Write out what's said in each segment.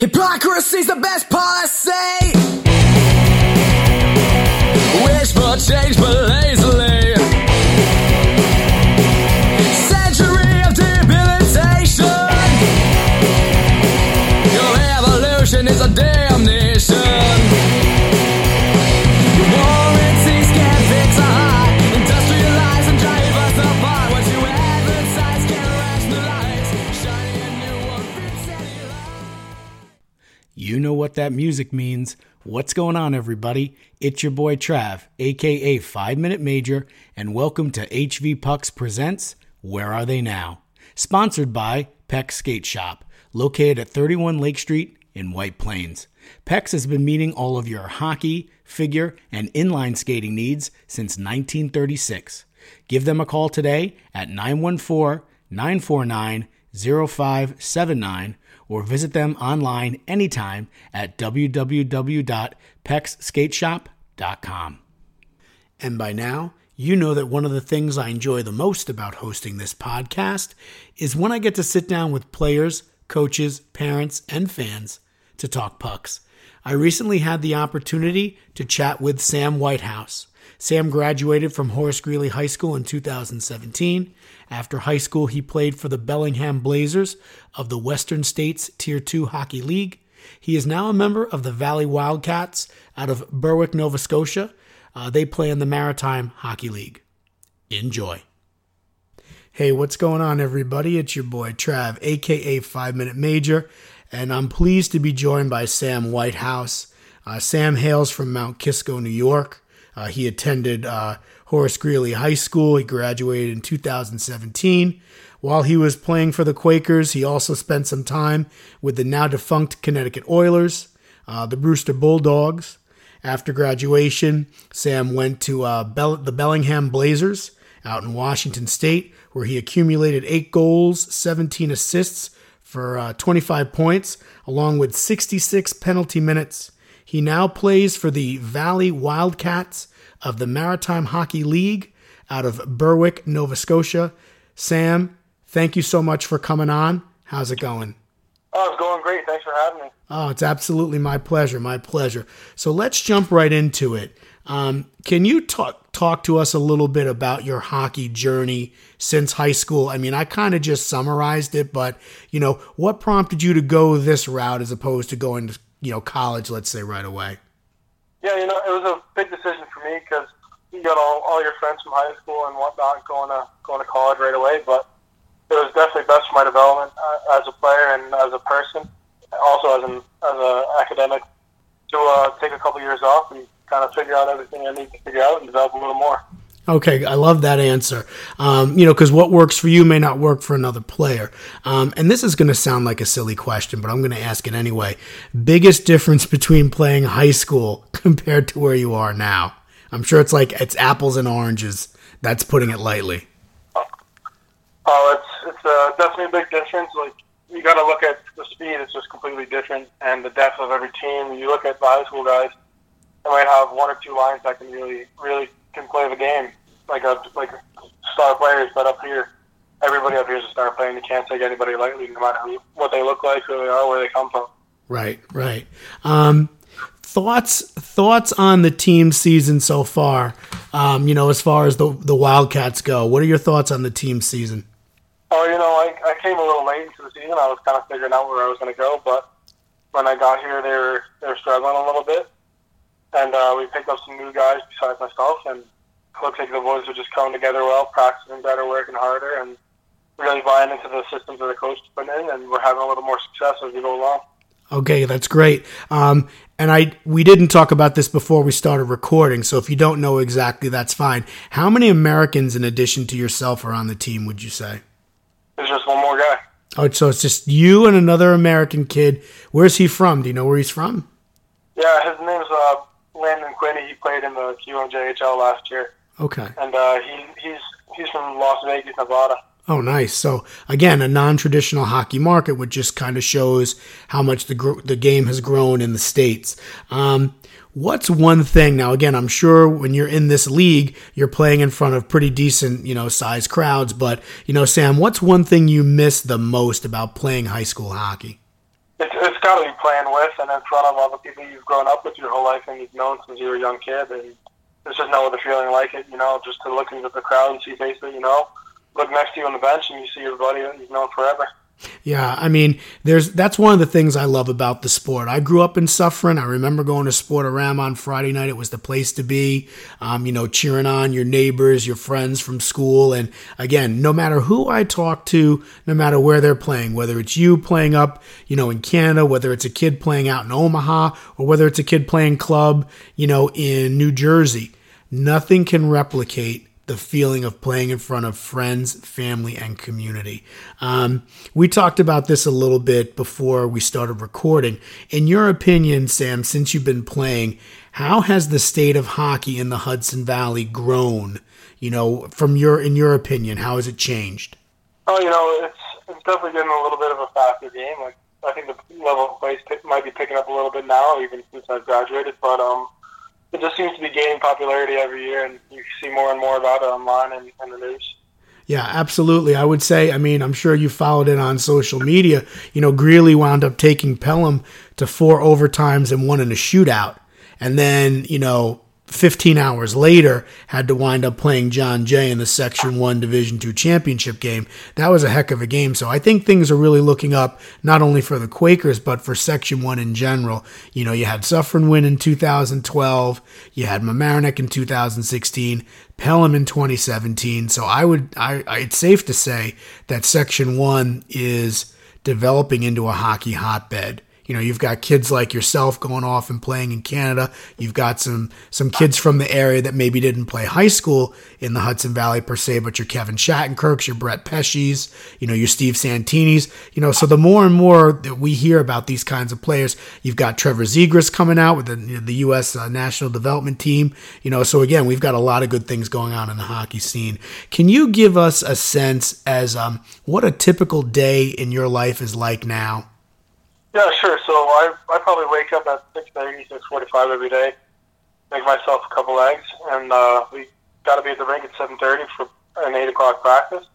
Hypocrisy's the best policy. Wish for change, but lazily. You know what that music means. What's going on, everybody? It's your boy Trav, aka 5 Minute Major, and welcome to HV Pucks Presents Where Are They Now? Sponsored by Peck Skate Shop, located at 31 Lake Street in White Plains. Pex has been meeting all of your hockey, figure, and inline skating needs since 1936. Give them a call today at 914 949 0579 or visit them online anytime at www.pexskateshop.com. And by now, you know that one of the things I enjoy the most about hosting this podcast is when I get to sit down with players, coaches, parents, and fans to talk pucks. I recently had the opportunity to chat with Sam Whitehouse. Sam graduated from Horace Greeley High School in 2017. After high school, he played for the Bellingham Blazers of the Western States Tier 2 Hockey League. He is now a member of the Valley Wildcats out of Berwick, Nova Scotia. Uh, they play in the Maritime Hockey League. Enjoy. Hey, what's going on, everybody? It's your boy Trav, aka 5 Minute Major, and I'm pleased to be joined by Sam Whitehouse. Uh, Sam hails from Mount Kisco, New York. Uh, he attended uh, Horace Greeley High School. He graduated in 2017. While he was playing for the Quakers, he also spent some time with the now defunct Connecticut Oilers, uh, the Brewster Bulldogs. After graduation, Sam went to uh, Bell- the Bellingham Blazers out in Washington State, where he accumulated eight goals, 17 assists for uh, 25 points, along with 66 penalty minutes. He now plays for the Valley Wildcats of the Maritime Hockey League out of Berwick, Nova Scotia. Sam, thank you so much for coming on. How's it going? Oh, it's going great. Thanks for having me. Oh, it's absolutely my pleasure. My pleasure. So let's jump right into it. Um, can you talk talk to us a little bit about your hockey journey since high school? I mean, I kind of just summarized it, but you know, what prompted you to go this route as opposed to going to you know college, let's say, right away? Yeah, you know, it was a big decision for me because you got all, all your friends from high school and whatnot going to going to college right away. But it was definitely best for my development uh, as a player and as a person, also as an as a academic, to uh, take a couple years off and kind of figure out everything I need to figure out and develop a little more. Okay, I love that answer. Um, you know, because what works for you may not work for another player. Um, and this is going to sound like a silly question, but I'm going to ask it anyway. Biggest difference between playing high school compared to where you are now? I'm sure it's like it's apples and oranges. That's putting it lightly. Oh, it's it's uh, definitely a big difference. Like you got to look at the speed; it's just completely different, and the depth of every team. You look at the high school guys; they might have one or two lines that can really, really can play the game, like a like star players. But up here, everybody up here is a star player, and you can't take anybody lightly, no matter who, what they look like, who they are, where they come from. Right, right. Um, thoughts thoughts on the team season so far? Um, you know, as far as the the Wildcats go, what are your thoughts on the team season? Oh, you know, I, I came a little late into the season. I was kind of figuring out where I was going to go, but when I got here, they were they were struggling a little bit, and uh, we picked up some new guys besides myself, and it looks like the boys are just coming together well, practicing better, working harder, and really buying into the systems that the coach put in, and we're having a little more success as we go along. Okay, that's great. Um, and I we didn't talk about this before we started recording, so if you don't know exactly, that's fine. How many Americans, in addition to yourself, are on the team? Would you say? There's just one more guy. Oh, so it's just you and another American kid. Where's he from? Do you know where he's from? Yeah, his name's uh, Landon Quinney. He played in the QMJHL last year, Okay. and uh, he he's he's from Las Vegas, Nevada. Oh, nice. So again, a non-traditional hockey market, which just kind of shows how much the gr- the game has grown in the states. Um, what's one thing now? Again, I'm sure when you're in this league, you're playing in front of pretty decent, you know, size crowds. But you know, Sam, what's one thing you miss the most about playing high school hockey? It's, be playing with and in front of all the people you've grown up with your whole life and you've known since you were a young kid. And there's just no other feeling like it, you know, just to look into the crowd and see faces you know. Look next to you on the bench and you see your buddy that you've known forever. Yeah, I mean, there's that's one of the things I love about the sport. I grew up in Suffern. I remember going to Sportorama on Friday night. It was the place to be. Um, you know, cheering on your neighbors, your friends from school, and again, no matter who I talk to, no matter where they're playing, whether it's you playing up, you know, in Canada, whether it's a kid playing out in Omaha, or whether it's a kid playing club, you know, in New Jersey, nothing can replicate the feeling of playing in front of friends, family, and community. Um, we talked about this a little bit before we started recording. In your opinion, Sam, since you've been playing, how has the state of hockey in the Hudson Valley grown? You know, from your in your opinion, how has it changed? Oh, you know, it's it's definitely getting a little bit of a faster game. Like I think the level of play might be picking up a little bit now, even since I've graduated. But um, it just seems to be gaining popularity every year, and you see more and more about it online and in the news. Yeah, absolutely. I would say, I mean, I'm sure you followed it on social media. You know, Greeley wound up taking Pelham to four overtimes and one in a shootout. And then, you know, 15 hours later, had to wind up playing John Jay in the Section 1 Division 2 championship game. That was a heck of a game. So I think things are really looking up, not only for the Quakers, but for Section 1 in general. You know, you had Suffern win in 2012, you had Mamaroneck in 2016, Pelham in 2017. So I would, I, it's safe to say that Section 1 is developing into a hockey hotbed. You know, you've got kids like yourself going off and playing in Canada. You've got some some kids from the area that maybe didn't play high school in the Hudson Valley per se, but your Kevin Shattenkirks, your Brett Pesce's, you know, your Steve Santini's. You know, so the more and more that we hear about these kinds of players, you've got Trevor Zegras coming out with the, the U.S. Uh, national development team. You know, so again, we've got a lot of good things going on in the hockey scene. Can you give us a sense as um, what a typical day in your life is like now? Yeah, sure. So I I probably wake up at six thirty, six forty five every day, make myself a couple eggs, and uh, we got to be at the rink at seven thirty for an eight o'clock practice.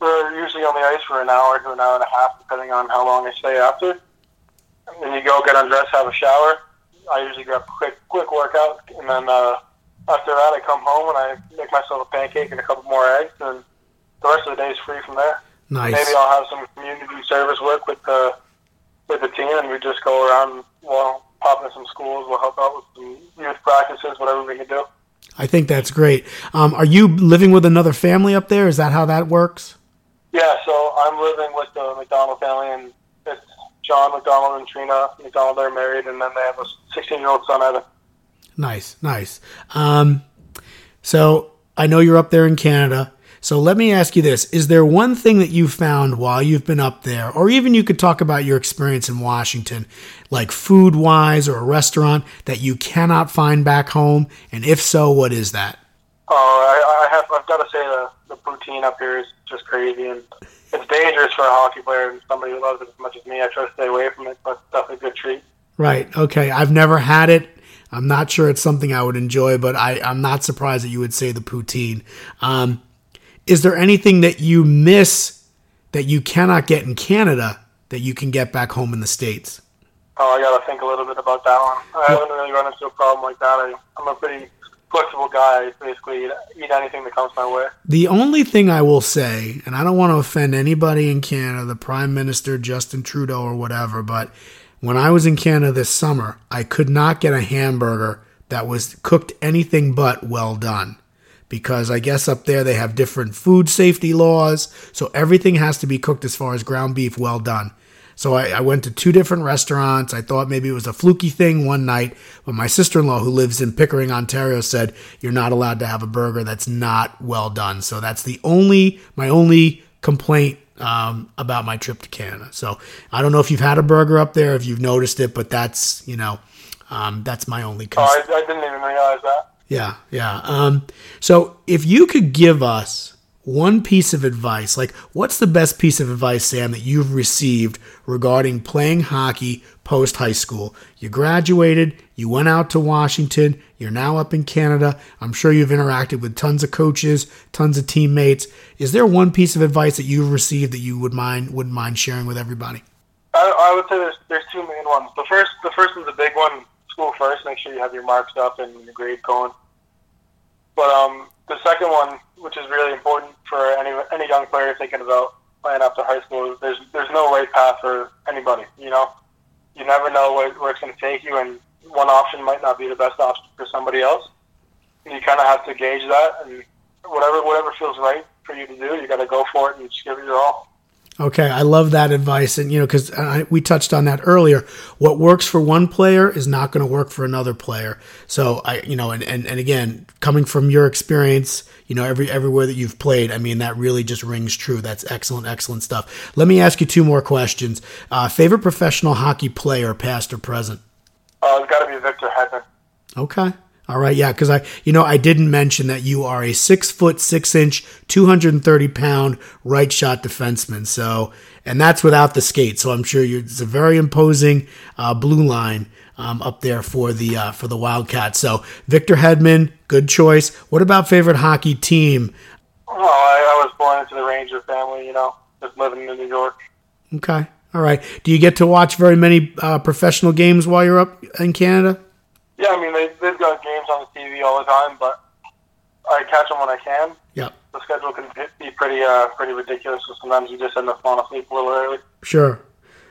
We're usually on the ice for an hour to an hour and a half, depending on how long I stay after. And then you go get undressed, have a shower. I usually grab a quick quick workout, and then uh, after that I come home and I make myself a pancake and a couple more eggs, and the rest of the day is free from there. Nice. Maybe I'll have some community service work with the with the team, and we just go around, well, pop into some schools. We'll help out with some youth practices, whatever we can do. I think that's great. Um, are you living with another family up there? Is that how that works? Yeah, so I'm living with the McDonald family, and it's John McDonald and Trina McDonald. They're married, and then they have a 16 year old son, Evan. Nice, nice. Um, so I know you're up there in Canada. So let me ask you this: Is there one thing that you found while you've been up there, or even you could talk about your experience in Washington, like food wise or a restaurant that you cannot find back home? And if so, what is that? Oh, I, I have. I've got to say the the poutine up here is just crazy, and it's dangerous for a hockey player and somebody who loves it as much as me. I try to stay away from it, but it's definitely a good treat. Right. Okay. I've never had it. I'm not sure it's something I would enjoy, but I, I'm not surprised that you would say the poutine. Um, is there anything that you miss that you cannot get in Canada that you can get back home in the States? Oh, I got to think a little bit about that one. I haven't really run into a problem like that. I, I'm a pretty flexible guy. I basically eat, eat anything that comes my way. The only thing I will say, and I don't want to offend anybody in Canada, the Prime Minister, Justin Trudeau, or whatever, but when I was in Canada this summer, I could not get a hamburger that was cooked anything but well done. Because I guess up there they have different food safety laws, so everything has to be cooked as far as ground beef well done. So I, I went to two different restaurants. I thought maybe it was a fluky thing one night, but my sister in law, who lives in Pickering, Ontario, said you're not allowed to have a burger that's not well done. So that's the only my only complaint um, about my trip to Canada. So I don't know if you've had a burger up there, if you've noticed it, but that's you know um, that's my only. Oh, I, I didn't even realize that. Yeah, yeah. Um, so if you could give us one piece of advice, like what's the best piece of advice, Sam, that you've received regarding playing hockey post high school? You graduated, you went out to Washington, you're now up in Canada. I'm sure you've interacted with tons of coaches, tons of teammates. Is there one piece of advice that you've received that you would mind wouldn't mind sharing with everybody? I, I would say there's there's two main ones. The first the first is a big one. School first. Make sure you have your marks up and your grade going. But um, the second one, which is really important for any any young player thinking about playing after high school, there's there's no right path for anybody. You know, you never know where, where it's going to take you, and one option might not be the best option for somebody else. And you kind of have to gauge that, and whatever whatever feels right for you to do, you got to go for it and just give it your all. Okay, I love that advice, and you know, because we touched on that earlier. What works for one player is not going to work for another player. So I, you know, and, and and again, coming from your experience, you know, every everywhere that you've played, I mean, that really just rings true. That's excellent, excellent stuff. Let me ask you two more questions. Uh, favorite professional hockey player, past or present? Uh, it's got to be Victor Hedman. Okay. All right, yeah, because I, you know, I didn't mention that you are a six foot six inch, two hundred and thirty pound right shot defenseman. So, and that's without the skate. So I'm sure you're, it's a very imposing uh, blue line um, up there for the uh, for the Wildcats. So Victor Hedman, good choice. What about favorite hockey team? Well, I, I was born into the Ranger family. You know, just living in New York. Okay, all right. Do you get to watch very many uh, professional games while you're up in Canada? Yeah, I mean they they've got games on the TV all the time, but I catch them when I can. Yeah. The schedule can be pretty uh pretty ridiculous, so sometimes you just end up falling asleep a little early. Sure.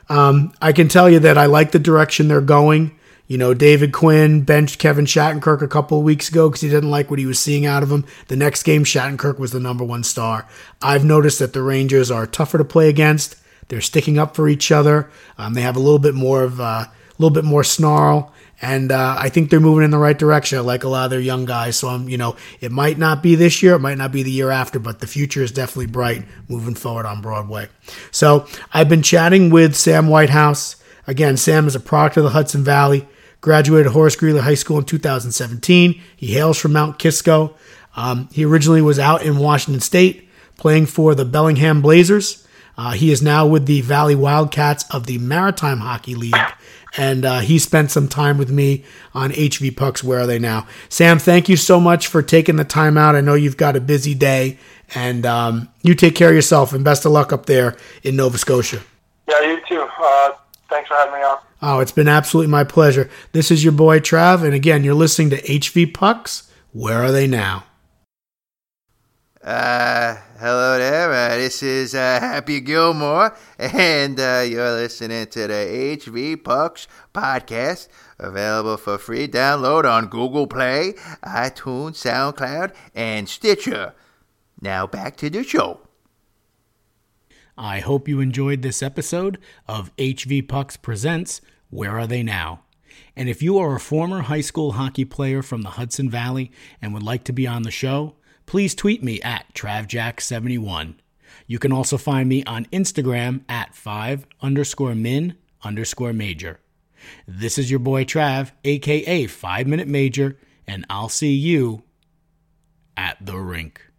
Um, I can tell you that I like the direction they're going. You know, David Quinn benched Kevin Shattenkirk a couple of weeks ago because he didn't like what he was seeing out of him. The next game, Shattenkirk was the number one star. I've noticed that the Rangers are tougher to play against. They're sticking up for each other. Um, they have a little bit more of uh, a little bit more snarl, and uh, I think they're moving in the right direction. Like a lot of their young guys. So I'm, you know, it might not be this year, it might not be the year after, but the future is definitely bright moving forward on Broadway. So I've been chatting with Sam Whitehouse. Again, Sam is a product of the Hudson Valley. Graduated Horace Greeley High School in 2017. He hails from Mount Kisco. Um, he originally was out in Washington State playing for the Bellingham Blazers. Uh, he is now with the Valley Wildcats of the Maritime Hockey League, and uh, he spent some time with me on HV Pucks. Where are they now? Sam, thank you so much for taking the time out. I know you've got a busy day, and um, you take care of yourself, and best of luck up there in Nova Scotia. Yeah, you too. Uh, thanks for having me on. Oh, it's been absolutely my pleasure. This is your boy Trav, and again, you're listening to HV Pucks. Where are they now? Uh, hello there. Uh, this is uh, Happy Gilmore, and uh, you're listening to the HV Pucks podcast, available for free download on Google Play, iTunes, SoundCloud, and Stitcher. Now back to the show. I hope you enjoyed this episode of HV Pucks Presents Where Are They Now? And if you are a former high school hockey player from the Hudson Valley and would like to be on the show, please tweet me at TravJack71. You can also find me on Instagram at 5 underscore min underscore major. This is your boy Trav, aka 5 Minute Major, and I'll see you at the rink.